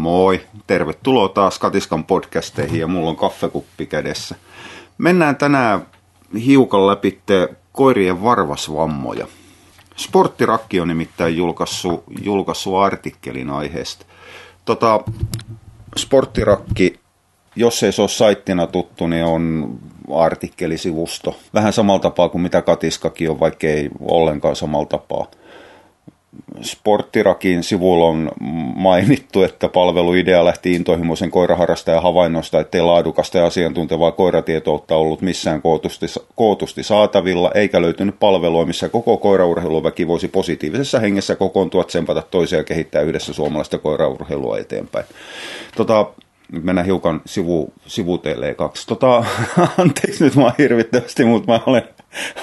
Moi, tervetuloa taas Katiskan podcasteihin ja mulla on kaffekuppi kädessä. Mennään tänään hiukan läpi koirien varvasvammoja. Sporttirakki on nimittäin julkaissut, julkaissut artikkelin aiheesta. Tota, Sporttirakki, jos ei se ole saittina tuttu, niin on artikkelisivusto. Vähän samalla tapaa kuin mitä Katiskakin on, vaikka ei ollenkaan samalla tapaa. Sporttirakin sivulla on mainittu, että palveluidea lähti intohimoisen koiraharrastajan havainnosta, ettei laadukasta ja asiantuntevaa koiratietoutta ollut missään kootusti, kootusti saatavilla, eikä löytynyt palvelua, missä koko koiraurheiluväki voisi positiivisessa hengessä kokoontua, tsempata toisia ja kehittää yhdessä suomalaista koiraurheilua eteenpäin. Tota, nyt mennään hiukan sivu, sivuteelle kaksi. Tota, anteeksi nyt mä hirvittävästi, mutta mä olen,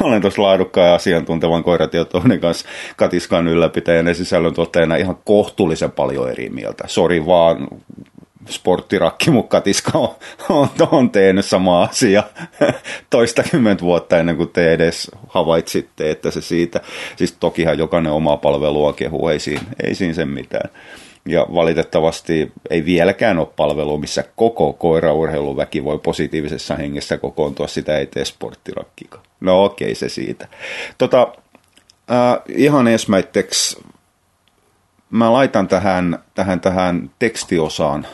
olen tuossa laadukkaan ja asiantuntevan koiratietoinen kanssa katiskan ylläpitäjän ja sisällöntuottajana ihan kohtuullisen paljon eri mieltä. Sori vaan, sporttirakki mun katiska on, on, on tehnyt sama asia toistakymmentä vuotta ennen kuin te edes havaitsitte, että se siitä, siis tokihan jokainen omaa palvelua kehuu, ei siinä, ei siinä sen mitään. Ja valitettavasti ei vieläkään ole palvelua, missä koko koiraurheiluväki voi positiivisessa hengessä kokoontua, sitä ei tee. No okei, se siitä. Tota, äh, ihan ensimmäiseksi mä laitan tähän, tähän, tähän tekstiosaan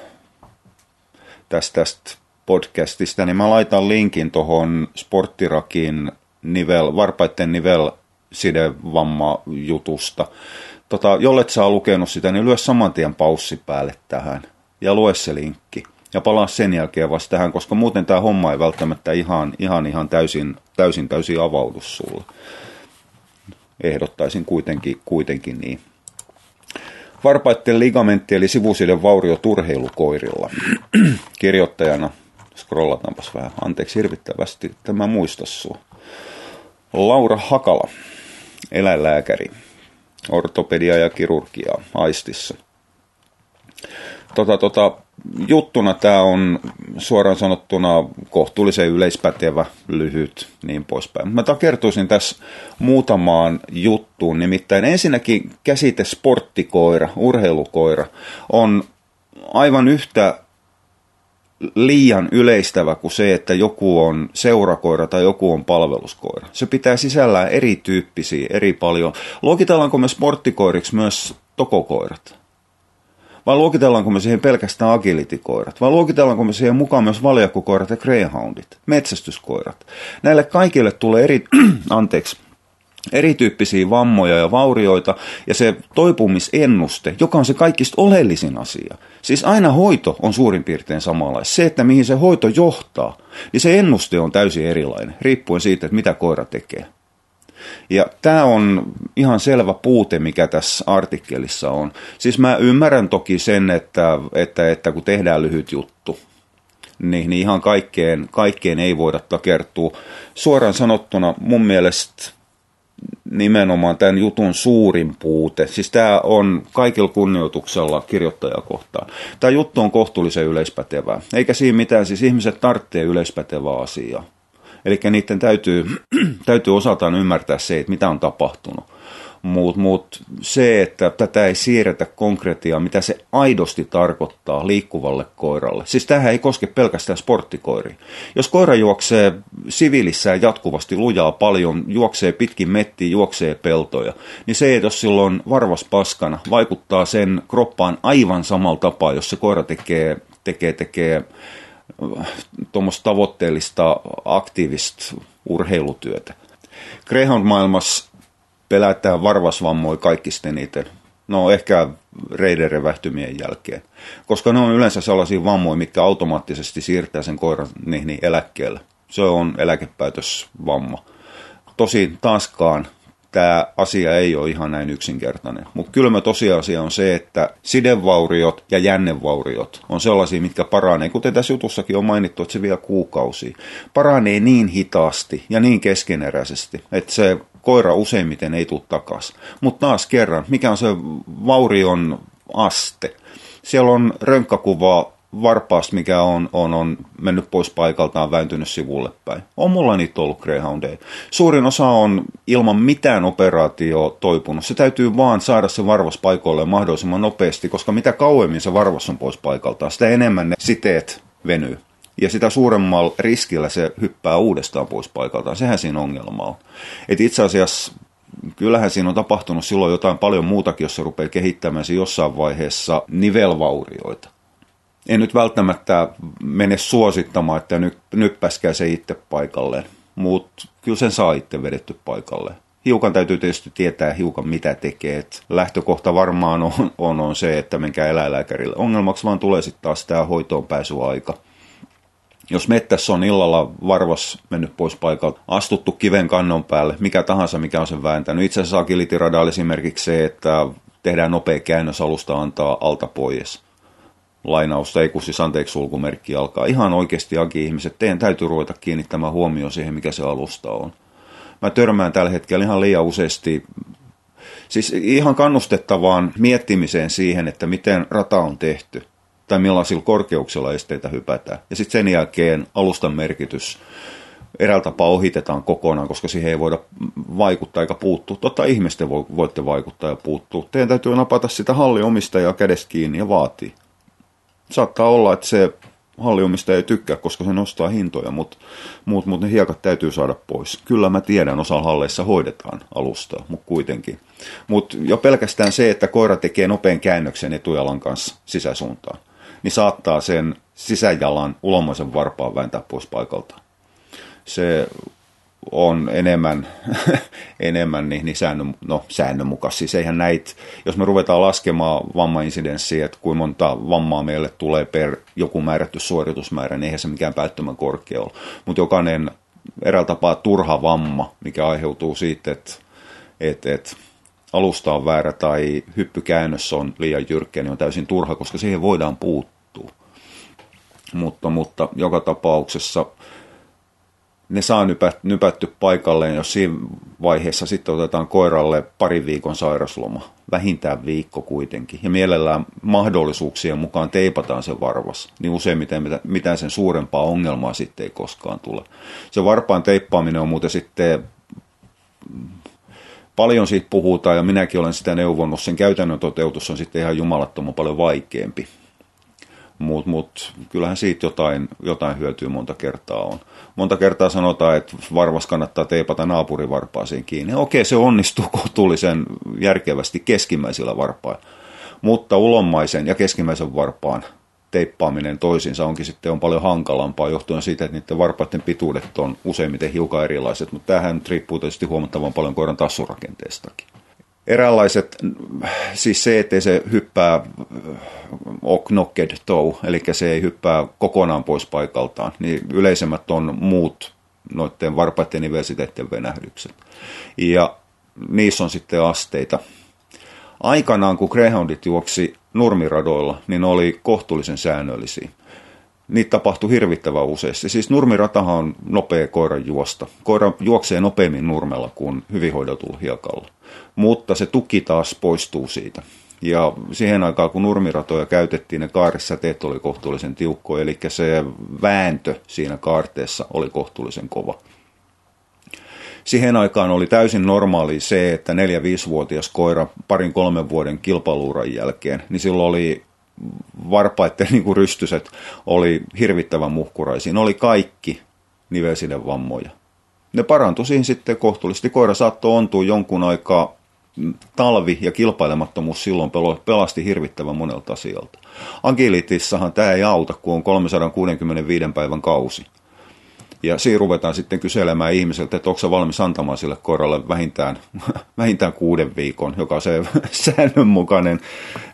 tästä, tästä podcastista, niin mä laitan linkin tuohon sporttirakin nivel, varpaiden nivel sidevamma jutusta tota, jollet sä lukenut sitä, niin lyö saman tien paussi päälle tähän ja lue se linkki. Ja palaa sen jälkeen vasta tähän, koska muuten tämä homma ei välttämättä ihan, ihan, ihan täysin, täysin, täysin avaudu sulle. Ehdottaisin kuitenkin, kuitenkin niin. Varpaitten ligamentti eli sivusiden vaurio turheilukoirilla. Kirjoittajana, scrollataanpas vähän, anteeksi hirvittävästi, tämä muista sua. Laura Hakala, eläinlääkäri ortopedia ja kirurgiaa aistissa. Tota, tota, juttuna tämä on suoraan sanottuna kohtuullisen yleispätevä, lyhyt, niin poispäin. Mä kertoisin tässä muutamaan juttuun, nimittäin ensinnäkin käsite sporttikoira, urheilukoira, on aivan yhtä liian yleistävä kuin se, että joku on seurakoira tai joku on palveluskoira. Se pitää sisällään erityyppisiä, eri paljon. Luokitellaanko me sporttikoiriksi myös tokokoirat? Vai luokitellaanko me siihen pelkästään agilitikoirat? Vai luokitellaanko me siihen mukaan myös valjakkokoirat ja greyhoundit, metsästyskoirat? Näille kaikille tulee eri, anteeksi, erityyppisiä vammoja ja vaurioita ja se toipumisennuste, joka on se kaikista oleellisin asia. Siis aina hoito on suurin piirtein samanlainen. Se, että mihin se hoito johtaa, niin se ennuste on täysin erilainen, riippuen siitä, että mitä koira tekee. Ja tämä on ihan selvä puute, mikä tässä artikkelissa on. Siis mä ymmärrän toki sen, että, että, että kun tehdään lyhyt juttu, niin, niin ihan kaikkeen, kaikkeen ei voida takertua. Suoraan sanottuna mun mielestä nimenomaan tämän jutun suurin puute. Siis tämä on kaikilla kunnioituksella kirjoittajakohtaan. Tämä juttu on kohtuullisen yleispätevää. Eikä siinä mitään, siis ihmiset tarvitsee yleispätevää asiaa. Eli niiden täytyy, täytyy osaltaan ymmärtää se, että mitä on tapahtunut. Mutta mut se, että tätä ei siirretä konkretiaa, mitä se aidosti tarkoittaa liikkuvalle koiralle. Siis tähän ei koske pelkästään sporttikoiri. Jos koira juoksee siviilissään jatkuvasti lujaa paljon, juoksee pitkin mettiä, juoksee peltoja, niin se, että jos silloin varvas paskana, vaikuttaa sen kroppaan aivan samalla tapaa, jos se koira tekee, tekee, tekee äh, tuommoista tavoitteellista aktiivista urheilutyötä. Greyhound-maailmassa pelätään varvasvammoja kaikista eniten. No ehkä reiderevähtymien jälkeen. Koska ne on yleensä sellaisia vammoja, mitkä automaattisesti siirtää sen koiran niihin eläkkeelle. Se on eläkepäätösvamma. Tosi taaskaan tämä asia ei ole ihan näin yksinkertainen. Mutta kylmä tosiasia on se, että sidevauriot ja jännevauriot on sellaisia, mitkä paranee, kuten tässä jutussakin on mainittu, että se vie kuukausia. Paranee niin hitaasti ja niin keskeneräisesti, että se koira useimmiten ei tule takaisin. Mutta taas kerran, mikä on se vaurion aste? Siellä on rönkkäkuva varpaasta, mikä on, on, on mennyt pois paikaltaan, vääntynyt sivulle päin. On mulla niitä ollut Greyhoundeja. Suurin osa on ilman mitään operaatio toipunut. Se täytyy vaan saada se varvas paikoille mahdollisimman nopeasti, koska mitä kauemmin se varvas on pois paikaltaan, sitä enemmän ne siteet venyy. Ja sitä suuremmalla riskillä se hyppää uudestaan pois paikaltaan. Sehän siinä ongelma on. Et itse asiassa kyllähän siinä on tapahtunut silloin jotain paljon muutakin, jos se rupeaa kehittämään jossain vaiheessa nivelvaurioita. En nyt välttämättä mene suosittamaan, että nyt nyppäskää se itse paikalleen, mutta kyllä sen saa itse vedetty paikalleen. Hiukan täytyy tietysti tietää hiukan mitä tekee. Et lähtökohta varmaan on, on, on se, että menkää eläinlääkärille. Ongelmaksi vaan tulee sitten taas tämä hoitoon pääsyaika jos mettässä on illalla varvas mennyt pois paikalta, astuttu kiven kannon päälle, mikä tahansa, mikä on sen vääntänyt. Itse asiassa agilityradalla esimerkiksi se, että tehdään nopea käännös alusta antaa alta pois. Lainausta, ei kun siis anteeksi sulkumerkki alkaa. Ihan oikeasti agi-ihmiset, teidän täytyy ruveta kiinnittämään huomioon siihen, mikä se alusta on. Mä törmään tällä hetkellä ihan liian useasti Siis ihan kannustettavaan miettimiseen siihen, että miten rata on tehty tai millaisilla korkeuksilla esteitä hypätään. Ja sitten sen jälkeen alustan merkitys eräällä tapaa ohitetaan kokonaan, koska siihen ei voida vaikuttaa eikä puuttua. Totta ihmisten voitte vaikuttaa ja puuttua. Teidän täytyy napata sitä halliomistajaa kädestä kiinni ja vaatii. Saattaa olla, että se halliomistaja ei tykkää, koska se nostaa hintoja, mutta muut, mut ne hiekat täytyy saada pois. Kyllä mä tiedän, osa halleissa hoidetaan alustaa, mutta kuitenkin. Mutta jo pelkästään se, että koira tekee nopean käännöksen etujalan kanssa sisäsuuntaan – niin saattaa sen sisäjalan ulomaisen varpaan vääntää pois paikalta. Se on enemmän, enemmän niin, niin säännön, no, säännönmukaisia. Siis eihän näitä, jos me ruvetaan laskemaan vammainsidenssiä, että kuinka monta vammaa meille tulee per joku määrätty suoritusmäärä, niin eihän se mikään päättömän korkea ole. Mutta jokainen eräällä tapaa turha vamma, mikä aiheutuu siitä, että, että, että alusta on väärä tai hyppykäännös on liian jyrkkä, niin on täysin turha, koska siihen voidaan puuttua. Mutta, mutta joka tapauksessa ne saa nypät, nypätty paikalleen, jos siinä vaiheessa sitten otetaan koiralle pari viikon sairasloma, vähintään viikko kuitenkin, ja mielellään mahdollisuuksien mukaan teipataan se varvas, niin useimmiten mitään sen suurempaa ongelmaa sitten ei koskaan tule. Se varpaan teippaaminen on muuten sitten paljon siitä puhutaan ja minäkin olen sitä neuvonnut. Sen käytännön toteutus on sitten ihan jumalattoman paljon vaikeampi. Mutta mut, kyllähän siitä jotain, jotain hyötyä monta kertaa on. Monta kertaa sanotaan, että varvas kannattaa teipata naapurivarpaaseen kiinni. Okei, se onnistuu kohtuullisen järkevästi keskimmäisillä varpailla. Mutta ulommaisen ja keskimmäisen varpaan teippaaminen toisiinsa onkin sitten on paljon hankalampaa johtuen siitä, että niiden varpaiden pituudet on useimmiten hiukan erilaiset, mutta tämähän nyt riippuu tietysti huomattavan paljon koiran tassurakenteestakin. Eräänlaiset, siis se, että se hyppää knocked toe, eli se ei hyppää kokonaan pois paikaltaan, niin yleisemmät on muut noiden varpaiden nivelsiteiden venähdykset. Ja niissä on sitten asteita. Aikanaan, kun Greyhoundit juoksi nurmiradoilla, niin ne oli kohtuullisen säännöllisiä. Niitä tapahtui hirvittävän useasti. Siis nurmiratahan on nopea koiran juosta. Koira juoksee nopeammin nurmella kuin hyvin hoidetulla hiekalla. Mutta se tuki taas poistuu siitä. Ja siihen aikaan, kun nurmiratoja käytettiin, ne kaarisäteet oli kohtuullisen tiukkoja, eli se vääntö siinä kaarteessa oli kohtuullisen kova. Siihen aikaan oli täysin normaali se, että 4-5-vuotias koira parin kolmen vuoden kilpailuuran jälkeen, niin silloin oli varpaiden niin kuin rystyset oli hirvittävän muhkuraisia. Ne oli kaikki nivelsiden vammoja. Ne parantui siihen sitten kohtuullisesti. Koira saattoi ontua jonkun aikaa talvi ja kilpailemattomuus silloin pelasti hirvittävän monelta asialta. Agilitissahan tämä ei auta, kun on 365 päivän kausi. Ja siinä ruvetaan sitten kyselemään ihmiseltä, että onko se valmis antamaan sille koiralle vähintään, vähintään kuuden viikon, joka on se säännönmukainen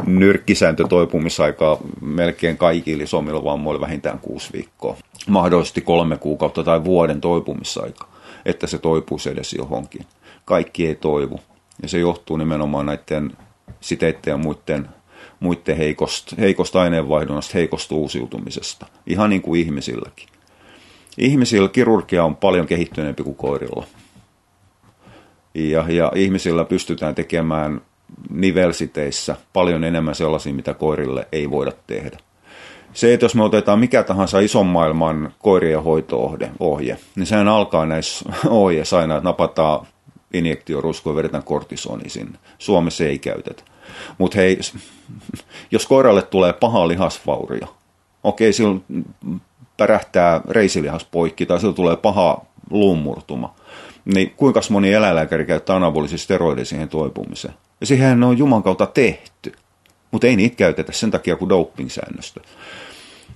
nyrkkisääntö toipumisaikaa melkein kaikille isommilla vammoilla vähintään kuusi viikkoa. Mahdollisesti kolme kuukautta tai vuoden toipumisaika, että se toipuisi edes johonkin. Kaikki ei toivu. Ja se johtuu nimenomaan näiden siteiden ja muiden muiden heikosta, heikosta aineenvaihdunnasta, heikosta uusiutumisesta. Ihan niin kuin ihmisilläkin. Ihmisillä kirurgia on paljon kehittyneempi kuin koirilla. Ja, ja ihmisillä pystytään tekemään nivelsiteissä paljon enemmän sellaisia, mitä koirille ei voida tehdä. Se, että jos me otetaan mikä tahansa ison maailman koirien hoito-ohje, niin sehän alkaa näissä ohjeissa aina, että napataan injektioruskoa ja vedetään kortisoni sinne. Suomessa ei käytetä. Mutta hei, jos koiralle tulee paha lihasvaurio, okei, silloin pärähtää reisilihas poikki tai sillä tulee paha luumurtuma, niin kuinka moni eläinlääkäri käyttää anabolisia steroideja siihen toipumiseen? Ja siihen on Juman kautta tehty, mutta ei niitä käytetä sen takia kuin doping-säännöstö.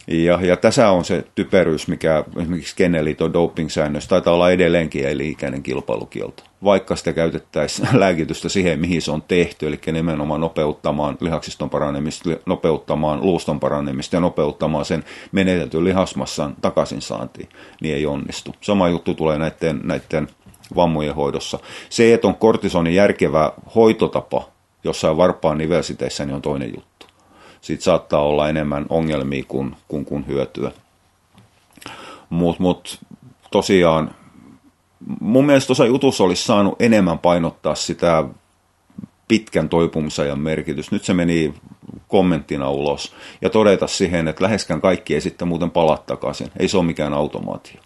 Ja, ja tässä on se typeryys, mikä esimerkiksi Kenneliiton doping-säännössä taitaa olla edelleenkin eli-ikäinen kilpailukielto. Vaikka sitä käytettäisiin lääkitystä siihen, mihin se on tehty, eli nimenomaan nopeuttamaan lihaksiston paranemista, nopeuttamaan luuston paranemista ja nopeuttamaan sen menetetyn lihasmassan takaisin saantiin, niin ei onnistu. Sama juttu tulee näiden, näiden vammojen hoidossa. Se, että on kortisonin järkevä hoitotapa jossain varpaan nivelsiteissä, niin on toinen juttu siitä saattaa olla enemmän ongelmia kuin, kuin, kuin hyötyä. Mutta mut, tosiaan mun mielestä tuossa jutussa olisi saanut enemmän painottaa sitä pitkän toipumisajan merkitys. Nyt se meni kommenttina ulos ja todeta siihen, että läheskään kaikki ei sitten muuten palaa takaisin. Ei se ole mikään automaatio.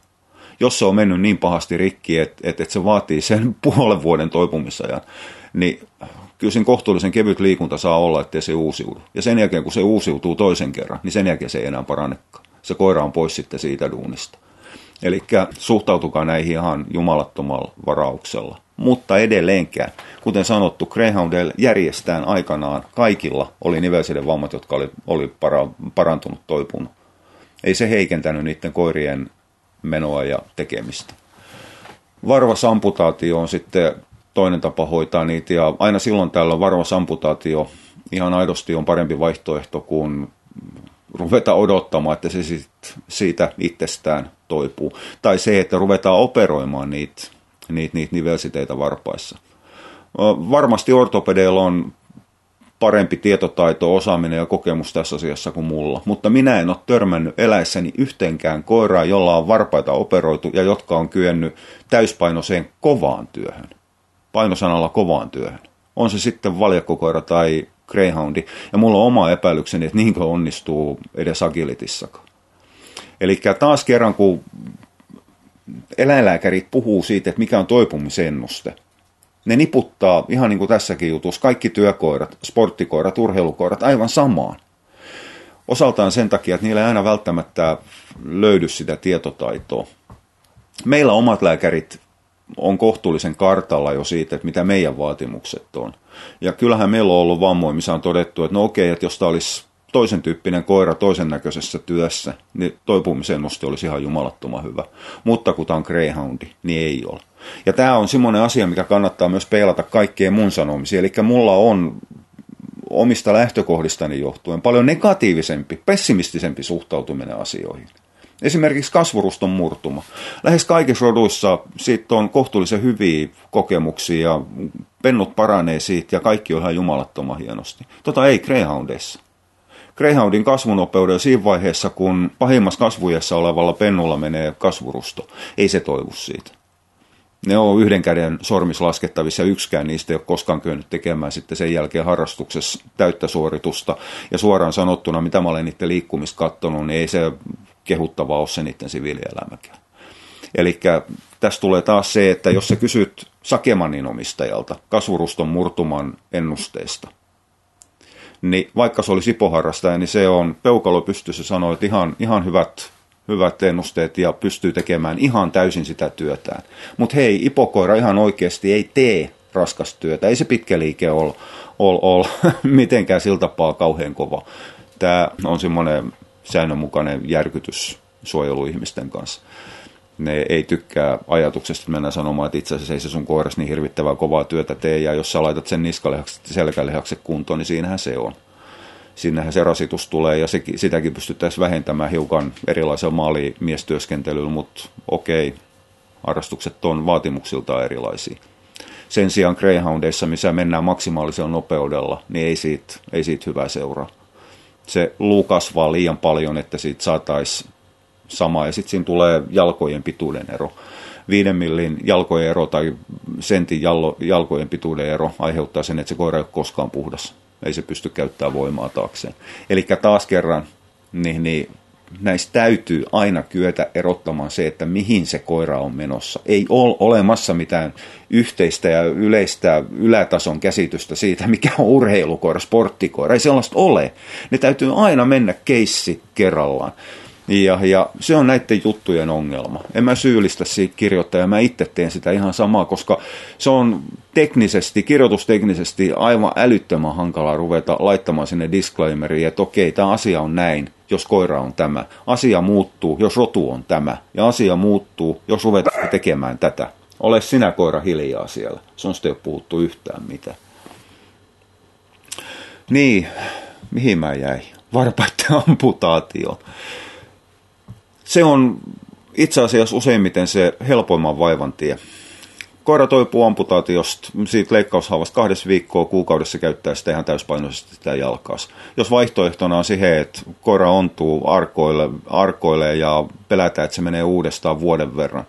Jos se on mennyt niin pahasti rikki, että, että, että se vaatii sen puolen vuoden toipumisajan, niin kyllä sen kohtuullisen kevyt liikunta saa olla, ettei se uusiudu. Ja sen jälkeen, kun se uusiutuu toisen kerran, niin sen jälkeen se ei enää parannekaan. Se koira on pois sitten siitä duunista. Eli suhtautukaa näihin ihan jumalattomalla varauksella. Mutta edelleenkään, kuten sanottu, Greyhoundilla järjestään aikanaan kaikilla oli nivelsiden vammat, jotka oli, oli para, parantunut, toipunut. Ei se heikentänyt niiden koirien menoa ja tekemistä. Varvasamputaatio on sitten toinen tapa hoitaa niitä. Ja aina silloin täällä varmas amputaatio ihan aidosti on parempi vaihtoehto kuin ruveta odottamaan, että se sit siitä itsestään toipuu. Tai se, että ruvetaan operoimaan niitä, niitä, niitä nivelsiteitä varpaissa. Varmasti ortopedeilla on parempi tietotaito, osaaminen ja kokemus tässä asiassa kuin mulla. Mutta minä en ole törmännyt eläessäni yhteenkään koiraa, jolla on varpaita operoitu ja jotka on kyennyt täyspainoiseen kovaan työhön painosanalla kovaan työhön. On se sitten valjakkokoira tai greyhoundi. Ja mulla on oma epäilykseni, että niinkö onnistuu edes agilitissakaan. Eli taas kerran, kun eläinlääkärit puhuu siitä, että mikä on toipumisennuste, ne niputtaa, ihan niin kuin tässäkin jutussa, kaikki työkoirat, sporttikoirat, urheilukoirat aivan samaan. Osaltaan sen takia, että niillä ei aina välttämättä löydy sitä tietotaitoa. Meillä omat lääkärit on kohtuullisen kartalla jo siitä, että mitä meidän vaatimukset on. Ja kyllähän meillä on ollut vammoja, missä on todettu, että no okei, että jos tämä olisi toisen tyyppinen koira toisen näköisessä työssä, niin toipumisen nosti olisi ihan jumalattoman hyvä. Mutta kun tämä on greyhoundi, niin ei ole. Ja tämä on semmoinen asia, mikä kannattaa myös peilata kaikkeen mun sanomisiin. Eli mulla on omista lähtökohdistani johtuen paljon negatiivisempi, pessimistisempi suhtautuminen asioihin. Esimerkiksi kasvuruston murtuma. Lähes kaikissa roduissa siitä on kohtuullisen hyviä kokemuksia pennut paranee siitä ja kaikki on ihan jumalattoman hienosti. Tota ei Greyhoundissa. Greyhoundin kasvunopeudella siinä vaiheessa, kun pahimmassa kasvujessa olevalla pennulla menee kasvurusto, ei se toivu siitä. Ne on yhden käden sormis laskettavissa ja yksikään niistä ei ole koskaan kyennyt tekemään sitten sen jälkeen harrastuksessa täyttä suoritusta. Ja suoraan sanottuna, mitä mä olen niiden liikkumista niin ei se kehuttava ole se niiden siviilielämäkään. Eli tässä tulee taas se, että jos sä kysyt Sakemanin omistajalta kasvuruston murtuman ennusteista, niin vaikka se oli sipoharrastaja, niin se on peukalo pystyssä sanoa, että ihan, ihan hyvät, hyvät ennusteet ja pystyy tekemään ihan täysin sitä työtään. Mutta hei, ipokoira ihan oikeasti ei tee raskastyötä. Ei se pitkä liike ole, ole, ole mitenkään sillä tapaa kauhean kova. Tämä on semmoinen säännönmukainen järkytys suojeluihmisten kanssa. Ne ei tykkää ajatuksesta, että mennään sanomaan, että itse asiassa ei se sun koiras niin hirvittävää kovaa työtä tee, ja jos sä laitat sen niskalihakset selkälihakset kuntoon, niin siinähän se on. Sinnehän se rasitus tulee, ja se, sitäkin pystyttäisiin vähentämään hiukan erilaisella maalimiestyöskentelyllä, mutta okei, harrastukset on vaatimuksiltaan erilaisia. Sen sijaan Greyhoundeissa, missä mennään maksimaalisella nopeudella, niin ei siitä, ei siitä hyvää seuraa se luu kasvaa liian paljon, että siitä saataisiin sama. Ja sitten siinä tulee jalkojen pituuden ero. Viiden millin jalkojen ero tai sentin jalkojen pituuden ero aiheuttaa sen, että se koira ei ole koskaan puhdas. Ei se pysty käyttämään voimaa taakseen. Eli taas kerran niin, niin näistä täytyy aina kyetä erottamaan se, että mihin se koira on menossa. Ei ole olemassa mitään yhteistä ja yleistä ylätason käsitystä siitä, mikä on urheilukoira, sporttikoira. Ei sellaista ole. Ne täytyy aina mennä keissi kerrallaan. Ja, ja se on näiden juttujen ongelma. En mä syyllistä siitä kirjoittajaa, mä itse teen sitä ihan samaa, koska se on teknisesti, kirjoitusteknisesti aivan älyttömän hankalaa ruveta laittamaan sinne disclaimeriin, että okei, tämä asia on näin, jos koira on tämä. Asia muuttuu, jos rotu on tämä. Ja asia muuttuu, jos ruvetaan tekemään tätä. Ole sinä koira hiljaa siellä. Se on sitten jo puhuttu yhtään mitään. Niin, mihin mä jäin? Varpaiden amputaatio se on itse asiassa useimmiten se helpoimman vaivan tie. Koira toipuu amputaatiosta, siitä leikkaushaavasta kahdessa viikkoa kuukaudessa käyttää sitä ihan täyspainoisesti sitä jalkaas. Jos vaihtoehtona on siihen, että koira ontuu arkoille, arkoille ja pelätään, että se menee uudestaan vuoden verran,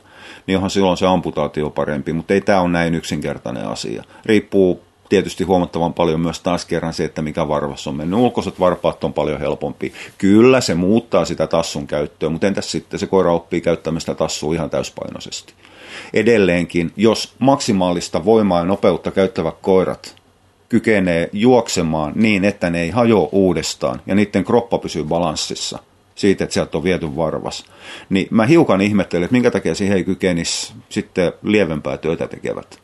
niin onhan silloin se amputaatio parempi, mutta ei tämä ole näin yksinkertainen asia. Riippuu tietysti huomattavan paljon myös taas kerran se, että mikä varvas on mennyt. Ulkoiset varpaat on paljon helpompi. Kyllä se muuttaa sitä tassun käyttöä, mutta entäs sitten se koira oppii käyttämään sitä tassua ihan täyspainoisesti. Edelleenkin, jos maksimaalista voimaa ja nopeutta käyttävät koirat kykenee juoksemaan niin, että ne ei hajoa uudestaan ja niiden kroppa pysyy balanssissa siitä, että sieltä on viety varvas, niin mä hiukan ihmettelen, että minkä takia siihen ei kykenisi sitten lievempää työtä tekevät.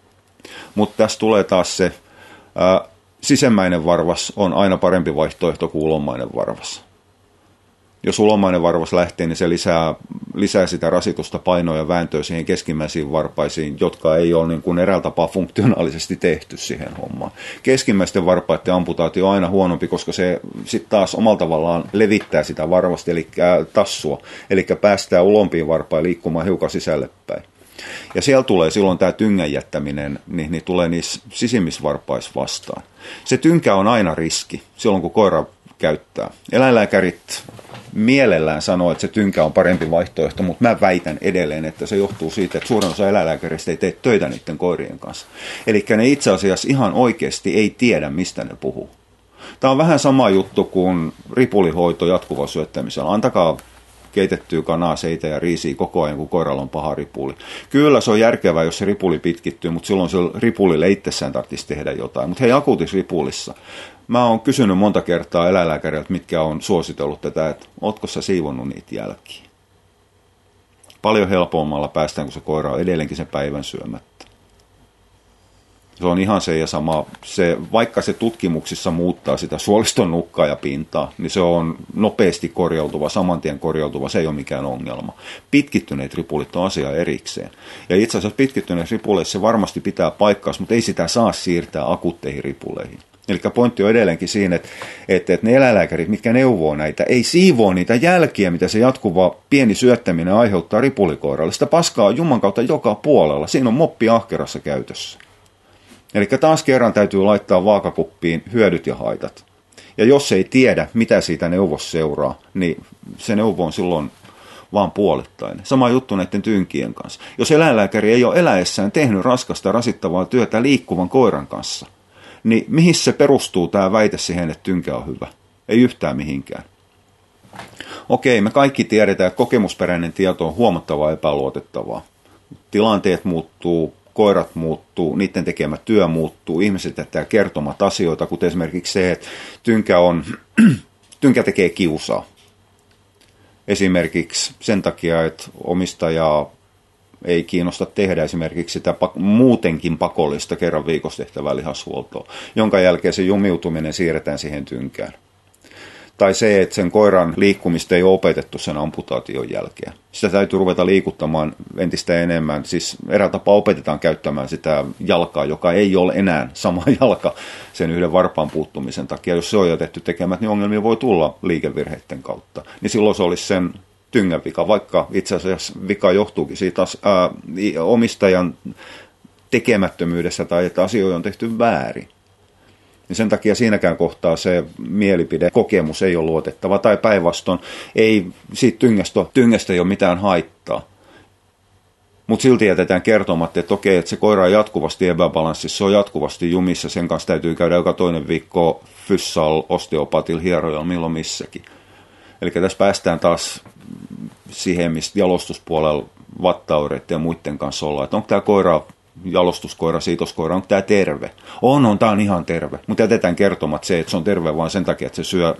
Mutta tässä tulee taas se Sisemmäinen varvas on aina parempi vaihtoehto kuin ulomainen varvas. Jos ulomainen varvas lähtee, niin se lisää, lisää sitä rasitusta, painoa ja vääntöä siihen keskimmäisiin varpaisiin, jotka ei ole niin kuin eräällä tapaa funktionaalisesti tehty siihen hommaan. Keskimmäisten varpaiden amputaatio on aina huonompi, koska se sitten taas omalla tavallaan levittää sitä varvasta, eli tassua, eli päästää ulompiin varpaan liikkumaan hiukan sisälle päin. Ja siellä tulee silloin tämä tyngän jättäminen, niin, niin tulee niissä sisimmisvarpaissa vastaan. Se tynkä on aina riski silloin, kun koira käyttää. Eläinlääkärit mielellään sanoo, että se tynkä on parempi vaihtoehto, mutta mä väitän edelleen, että se johtuu siitä, että suurin osa eläinlääkäristä ei tee töitä niiden koirien kanssa. Eli ne itse asiassa ihan oikeasti ei tiedä, mistä ne puhuu. Tämä on vähän sama juttu kuin ripulihoito jatkuva syöttämisellä. Antakaa keitettyä kanaa, seitä ja riisiä koko ajan, kun koiralla on paha ripuli. Kyllä se on järkevää, jos se ripuli pitkittyy, mutta silloin se ripulille itsessään tarvitsisi tehdä jotain. Mutta hei, akuutisripulissa. Mä oon kysynyt monta kertaa eläinlääkäriltä, mitkä on suositellut tätä, että ootko sä siivonnut niitä jälkiä. Paljon helpommalla päästään, kun se koira on edelleenkin sen päivän syömättä. Se on ihan se ja sama, se, vaikka se tutkimuksissa muuttaa sitä suoliston nukkaa ja pintaa, niin se on nopeasti korjautuva, saman tien korjautuva, se ei ole mikään ongelma. Pitkittyneet ripulit on asia erikseen. Ja itse asiassa pitkittyneet ripuleissa se varmasti pitää paikkaansa, mutta ei sitä saa siirtää akutteihin ripuleihin. Eli pointti on edelleenkin siinä, että, että, että ne eläinlääkärit, mitkä neuvoo näitä, ei siivoo niitä jälkiä, mitä se jatkuva pieni syöttäminen aiheuttaa ripulikoiralle. Sitä paskaa on Jumman kautta joka puolella. Siinä on moppi ahkerassa käytössä. Eli taas kerran täytyy laittaa vaakakuppiin hyödyt ja haitat. Ja jos ei tiedä, mitä siitä neuvossa seuraa, niin se neuvo on silloin vaan puolittainen. Sama juttu näiden tynkien kanssa. Jos eläinlääkäri ei ole eläessään tehnyt raskasta rasittavaa työtä liikkuvan koiran kanssa, niin mihin se perustuu tämä väite siihen, että tynkä on hyvä? Ei yhtään mihinkään. Okei, me kaikki tiedetään, että kokemusperäinen tieto on huomattavaa epäluotettavaa. Tilanteet muuttuu, koirat muuttuu, niiden tekemä työ muuttuu, ihmiset jättää kertomat asioita, kuten esimerkiksi se, että tynkä, on, tynkä tekee kiusaa. Esimerkiksi sen takia, että omistaja ei kiinnosta tehdä esimerkiksi sitä muutenkin pakollista kerran viikossa tehtävää lihashuoltoa, jonka jälkeen se jumiutuminen siirretään siihen tynkään tai se, että sen koiran liikkumista ei ole opetettu sen amputaation jälkeen. Sitä täytyy ruveta liikuttamaan entistä enemmän. Siis eräällä tapaa opetetaan käyttämään sitä jalkaa, joka ei ole enää sama jalka sen yhden varpaan puuttumisen takia. Jos se on jätetty tekemään, niin ongelmia voi tulla liikevirheiden kautta. Niin silloin se olisi sen tyngän vika, vaikka itse asiassa vika johtuukin siitä ää, omistajan tekemättömyydessä tai että asioita on tehty väärin niin sen takia siinäkään kohtaa se mielipide, kokemus ei ole luotettava, tai päinvastoin ei siitä tyngästä, tyngästä ei ole mitään haittaa. Mutta silti jätetään kertomatta, että okei, että se koira on jatkuvasti epäbalanssissa, se on jatkuvasti jumissa, sen kanssa täytyy käydä joka toinen viikko fyssal, osteopatil, hierojalla, milloin missäkin. Eli tässä päästään taas siihen, mistä jalostuspuolella vattaureiden ja muiden kanssa ollaan, että onko tämä koira jalostuskoira, siitoskoira, onko tämä terve? On, on, tämä on ihan terve. Mutta jätetään kertomat se, että se on terve vain sen takia, että se syö,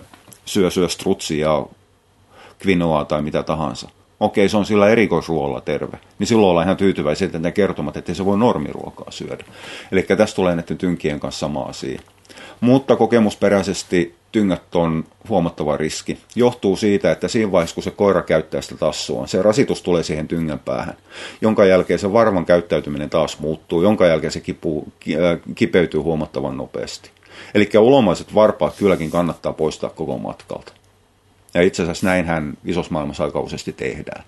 syö, syö strutsia kvinoa tai mitä tahansa. Okei, se on sillä erikoisruoalla terve. Niin silloin ollaan ihan tyytyväisiä, että ne kertomat, että se voi normiruokaa syödä. Eli tässä tulee näiden tynkien kanssa sama asia. Mutta kokemusperäisesti tyngät on huomattava riski. Johtuu siitä, että siinä vaiheessa, kun se koira käyttää sitä tassua, se rasitus tulee siihen tyngän päähän, jonka jälkeen se varvan käyttäytyminen taas muuttuu, jonka jälkeen se kipu, äh, kipeytyy huomattavan nopeasti. Eli ulomaiset varpaat kylläkin kannattaa poistaa koko matkalta. Ja itse asiassa näinhän isossa maailmassa aika useasti tehdään.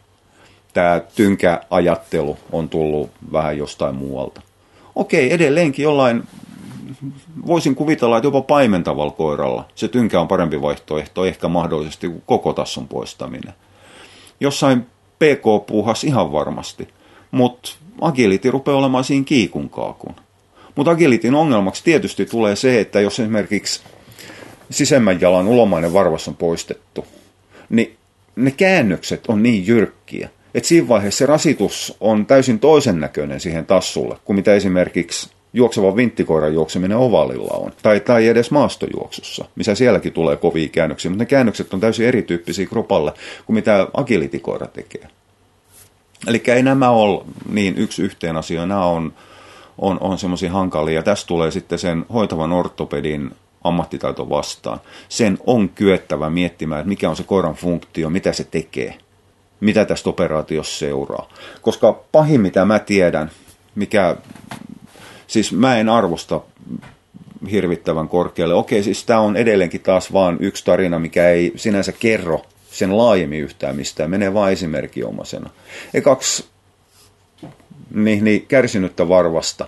Tämä tynkäajattelu on tullut vähän jostain muualta. Okei, edelleenkin jollain voisin kuvitella, että jopa paimentavalla koiralla se tynkä on parempi vaihtoehto, ehkä mahdollisesti koko tassun poistaminen. Jossain PK-puuhas ihan varmasti, mutta agility rupeaa olemaan siinä kiikun kaakun. Mutta agilitin ongelmaksi tietysti tulee se, että jos esimerkiksi sisemmän jalan ulomainen varvas on poistettu, niin ne käännökset on niin jyrkkiä, että siinä vaiheessa se rasitus on täysin toisen näköinen siihen tassulle, kuin mitä esimerkiksi juoksevan vinttikoiran juokseminen ovaalilla on. Tai, tai edes maastojuoksussa, missä sielläkin tulee kovia käännöksiä, mutta ne käännökset on täysin erityyppisiä kropalle kuin mitä agilitikoira tekee. Eli ei nämä ole niin yksi yhteen asia, nämä on, on, on semmoisia hankalia. Ja tässä tulee sitten sen hoitavan ortopedin ammattitaito vastaan. Sen on kyettävä miettimään, että mikä on se koiran funktio, mitä se tekee, mitä tästä operaatiossa seuraa. Koska pahin, mitä mä tiedän, mikä siis mä en arvosta hirvittävän korkealle. Okei, siis tämä on edelleenkin taas vaan yksi tarina, mikä ei sinänsä kerro sen laajemmin yhtään mistään, menee vain esimerkinomaisena. Ekaksi niin, niin kärsinyttä varvasta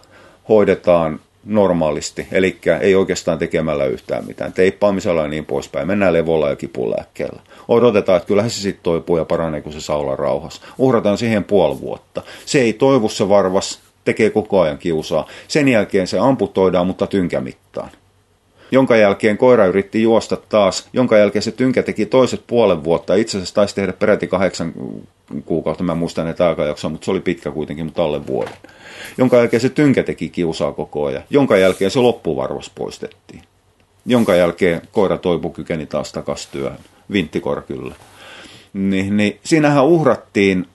hoidetaan normaalisti, eli ei oikeastaan tekemällä yhtään mitään, teippaamisella ja niin poispäin. Mennään levolla ja kipulääkkeellä. Odotetaan, että kyllähän se sitten toipuu ja paranee, kun se saa olla rauhassa. Uhrataan siihen puoli vuotta. Se ei toivu se varvas, tekee koko ajan kiusaa. Sen jälkeen se amputoidaan, mutta tynkämittaan. Jonka jälkeen koira yritti juosta taas, jonka jälkeen se tynkä teki toiset puolen vuotta. Itse asiassa taisi tehdä peräti kahdeksan kuukautta, mä muistan näitä aikajaksoa, mutta se oli pitkä kuitenkin, mutta alle vuoden. Jonka jälkeen se tynkä teki kiusaa koko ajan. Jonka jälkeen se loppuvarvas poistettiin. Jonka jälkeen koira toipu kykeni taas takaisin työhön. Vinttikoira kyllä. Niin, niin, siinähän uhrattiin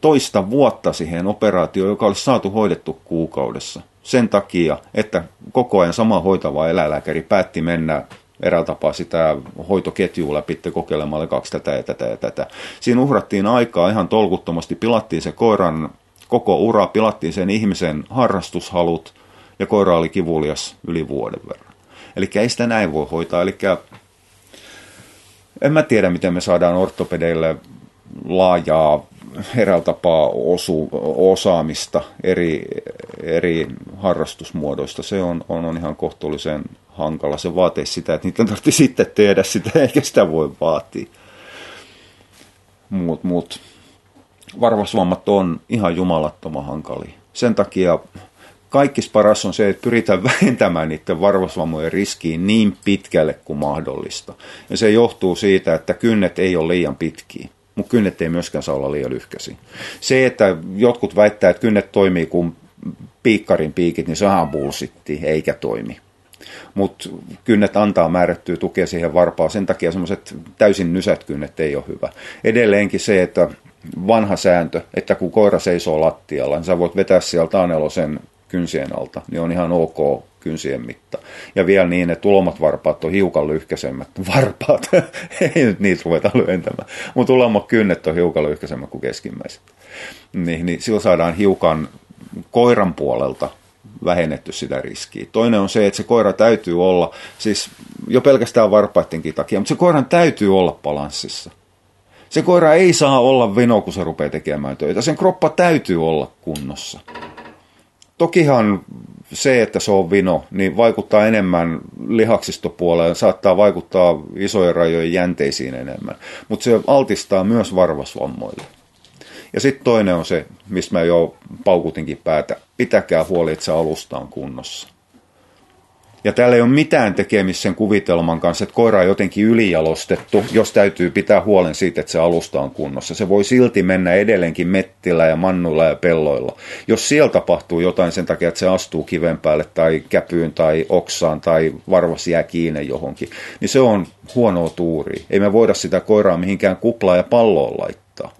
toista vuotta siihen operaatioon, joka olisi saatu hoidettu kuukaudessa. Sen takia, että koko ajan sama hoitava eläinlääkäri päätti mennä eräällä tapaa sitä hoitoketjua läpi kokeilemalla kaksi tätä ja tätä ja tätä. Siinä uhrattiin aikaa ihan tolkuttomasti, pilattiin se koiran koko ura, pilattiin sen ihmisen harrastushalut ja koira oli kivulias yli vuoden verran. Eli ei sitä näin voi hoitaa. Eli en mä tiedä, miten me saadaan ortopedeille laajaa eräällä tapaa osu, osaamista eri, eri harrastusmuodoista. Se on, on, on ihan kohtuullisen hankala. Se vaatii sitä, että niitä tarvitsee sitten tehdä sitä, eikä sitä voi vaatia. Mut, mut. Varvasvammat on ihan jumalattoman hankalia. Sen takia kaikkis paras on se, että pyritään vähentämään niiden varvasvammojen riskiin niin pitkälle kuin mahdollista. Ja se johtuu siitä, että kynnet ei ole liian pitkiä mutta kynnet ei myöskään saa olla liian lyhkäisiä. Se, että jotkut väittää, että kynnet toimii kuin piikkarin piikit, niin se on bullshitti, eikä toimi. Mutta kynnet antaa määrättyä tukea siihen varpaan, sen takia semmoiset täysin nysät kynnet ei ole hyvä. Edelleenkin se, että vanha sääntö, että kun koira seisoo lattialla, niin sä voit vetää sieltä anelosen kynsien alta, niin on ihan ok kynsien mitta. Ja vielä niin, että ulomat varpaat on hiukan lyhkäisemmät. Varpaat, ei nyt niitä ruveta lyhentämään. Mutta ulomat kynnet on hiukan lyhkäisemmät kuin keskimmäiset. Niin, niin sillä saadaan hiukan koiran puolelta vähennetty sitä riskiä. Toinen on se, että se koira täytyy olla, siis jo pelkästään varpaidenkin takia, mutta se koiran täytyy olla balanssissa. Se koira ei saa olla vino, kun se rupeaa tekemään töitä. Sen kroppa täytyy olla kunnossa. Tokihan se, että se on vino, niin vaikuttaa enemmän lihaksistopuoleen, saattaa vaikuttaa isojen rajojen jänteisiin enemmän, mutta se altistaa myös varvasvammoille. Ja sitten toinen on se, mistä mä jo paukutinkin päätä, pitäkää huoli, että se alusta on kunnossa. Ja täällä ei ole mitään tekemistä sen kuvitelman kanssa, että koira on jotenkin ylijalostettu, jos täytyy pitää huolen siitä, että se alusta on kunnossa. Se voi silti mennä edelleenkin mettillä ja mannuilla ja pelloilla. Jos siellä tapahtuu jotain sen takia, että se astuu kiven päälle tai käpyyn tai oksaan tai varvas jää kiinni johonkin, niin se on huonoa tuuri. Ei me voida sitä koiraa mihinkään kuplaa ja palloon laittaa.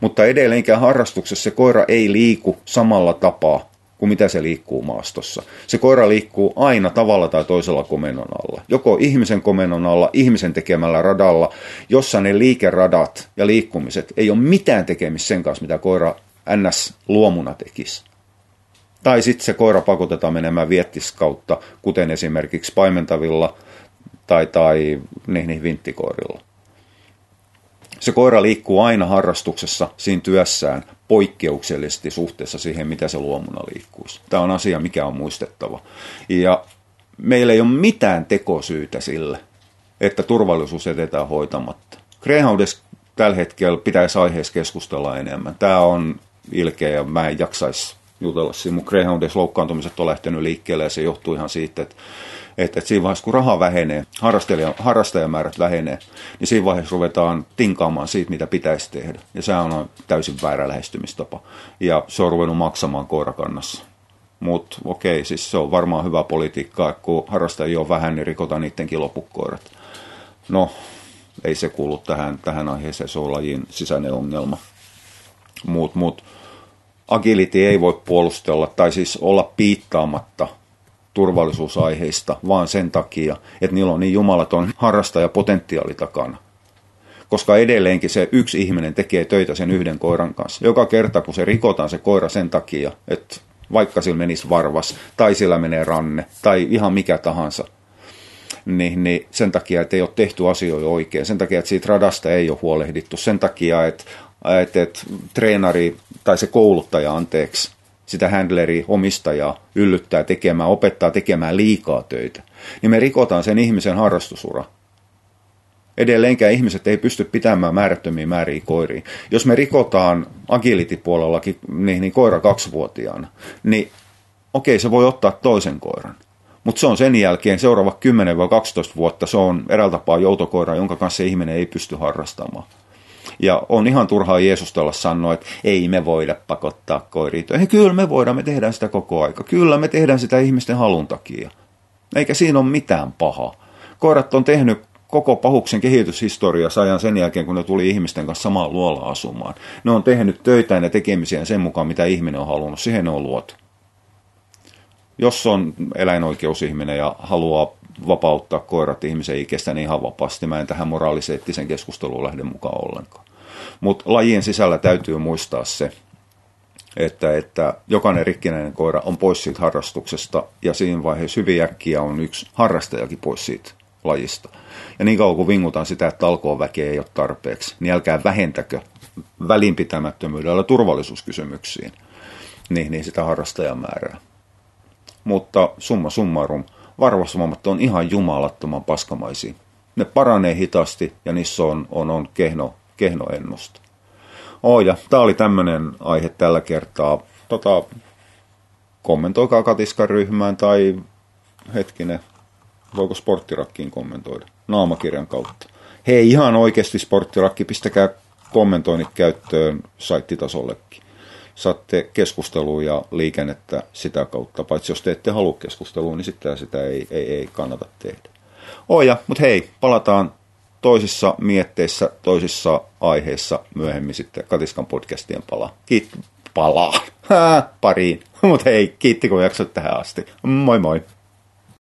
Mutta edelleenkään harrastuksessa se koira ei liiku samalla tapaa kuin mitä se liikkuu maastossa. Se koira liikkuu aina tavalla tai toisella komennon alla. Joko ihmisen komennon alla, ihmisen tekemällä radalla, jossa ne liikeradat ja liikkumiset ei ole mitään tekemistä sen kanssa, mitä koira ns. luomuna tekisi. Tai sitten se koira pakotetaan menemään viettiskautta, kuten esimerkiksi paimentavilla tai, tai niin vinttikoirilla. Se koira liikkuu aina harrastuksessa siinä työssään poikkeuksellisesti suhteessa siihen, mitä se luomuna liikkuisi. Tämä on asia, mikä on muistettava. Ja meillä ei ole mitään tekosyytä sille, että turvallisuus etetään hoitamatta. Greyhoundissa tällä hetkellä pitäisi aiheessa keskustella enemmän. Tämä on ilkeä ja mä en jaksaisi jutella siinä. Mun Greyhoundissa loukkaantumiset on lähtenyt liikkeelle ja se johtuu ihan siitä, että että, että siinä vaiheessa, kun raha vähenee, harrastajamäärät vähenee, niin siinä vaiheessa ruvetaan tinkaamaan siitä, mitä pitäisi tehdä. Ja se on täysin väärä lähestymistapa. Ja se on ruvennut maksamaan koirakannassa. Mutta okei, siis se on varmaan hyvä politiikkaa, että kun harrastajia on vähän, niin rikotaan niidenkin lopukkoirat. No, ei se kuulu tähän, tähän aiheeseen, se on lajin sisäinen ongelma. Mutta mut, agility ei voi puolustella tai siis olla piittaamatta – turvallisuusaiheista, vaan sen takia, että niillä on niin jumalaton harrastajapotentiaali takana. Koska edelleenkin se yksi ihminen tekee töitä sen yhden koiran kanssa. Joka kerta, kun se rikotaan se koira sen takia, että vaikka sillä menisi varvas, tai sillä menee ranne, tai ihan mikä tahansa, niin, niin sen takia, että ei ole tehty asioita oikein, sen takia, että siitä radasta ei ole huolehdittu, sen takia, että, että, että treenari tai se kouluttaja, anteeksi, sitä handleri, omistajaa yllyttää tekemään, opettaa tekemään liikaa töitä, niin me rikotaan sen ihmisen harrastusura. Edelleenkään ihmiset ei pysty pitämään määrättömiä määriä koiria. Jos me rikotaan agility-puolellakin niin, niin koira kaksivuotiaana, niin okei, se voi ottaa toisen koiran. Mutta se on sen jälkeen seuraava 10-12 vuotta, se on eräältä tapaa joutokoira, jonka kanssa ihminen ei pysty harrastamaan. Ja on ihan turhaa Jeesustella sanoa, että ei me voida pakottaa koiria töihin. Kyllä me voidaan, me tehdään sitä koko aika. Kyllä me tehdään sitä ihmisten halun takia. Eikä siinä ole mitään pahaa. Koirat on tehnyt koko pahuksen kehityshistoriassa ajan sen jälkeen, kun ne tuli ihmisten kanssa samaan luola asumaan. Ne on tehnyt töitä ja tekemisiä sen mukaan, mitä ihminen on halunnut. Siihen ne on luotu. Jos on eläinoikeusihminen ja haluaa vapauttaa koirat ihmisen ikestä niin ihan vapaasti. Mä en tähän moraaliseettisen keskusteluun lähde mukaan ollenkaan. Mutta lajien sisällä täytyy muistaa se, että, että jokainen rikkinäinen koira on pois siitä harrastuksesta ja siinä vaiheessa hyvin äkkiä on yksi harrastajakin pois siitä lajista. Ja niin kauan kuin vingutaan sitä, että talkoon väkeä ei ole tarpeeksi, niin älkää vähentäkö välinpitämättömyydellä turvallisuuskysymyksiin niin, niin sitä harrastajamäärää. Mutta summa summarum, varvasvammat on ihan jumalattoman paskamaisia. Ne paranee hitaasti ja niissä on, on, on kehno, kehno ennusta. Oh, ja tämä oli tämmöinen aihe tällä kertaa. Tota, kommentoikaa Katiskan ryhmään tai hetkinen, voiko sporttirakkiin kommentoida naamakirjan kautta. Hei, ihan oikeasti sporttirakki, pistäkää kommentoinnit käyttöön saittitasollekin saatte keskustelua ja liikennettä sitä kautta, paitsi jos te ette halua keskustelua, niin sitten sitä ei, ei, ei kannata tehdä. Oja, mutta hei, palataan toisissa mietteissä, toisissa aiheissa myöhemmin sitten Katiskan podcastien palaa. Kiitti, palaa, pariin. Mutta hei, kiitti kun jaksot tähän asti. Moi moi.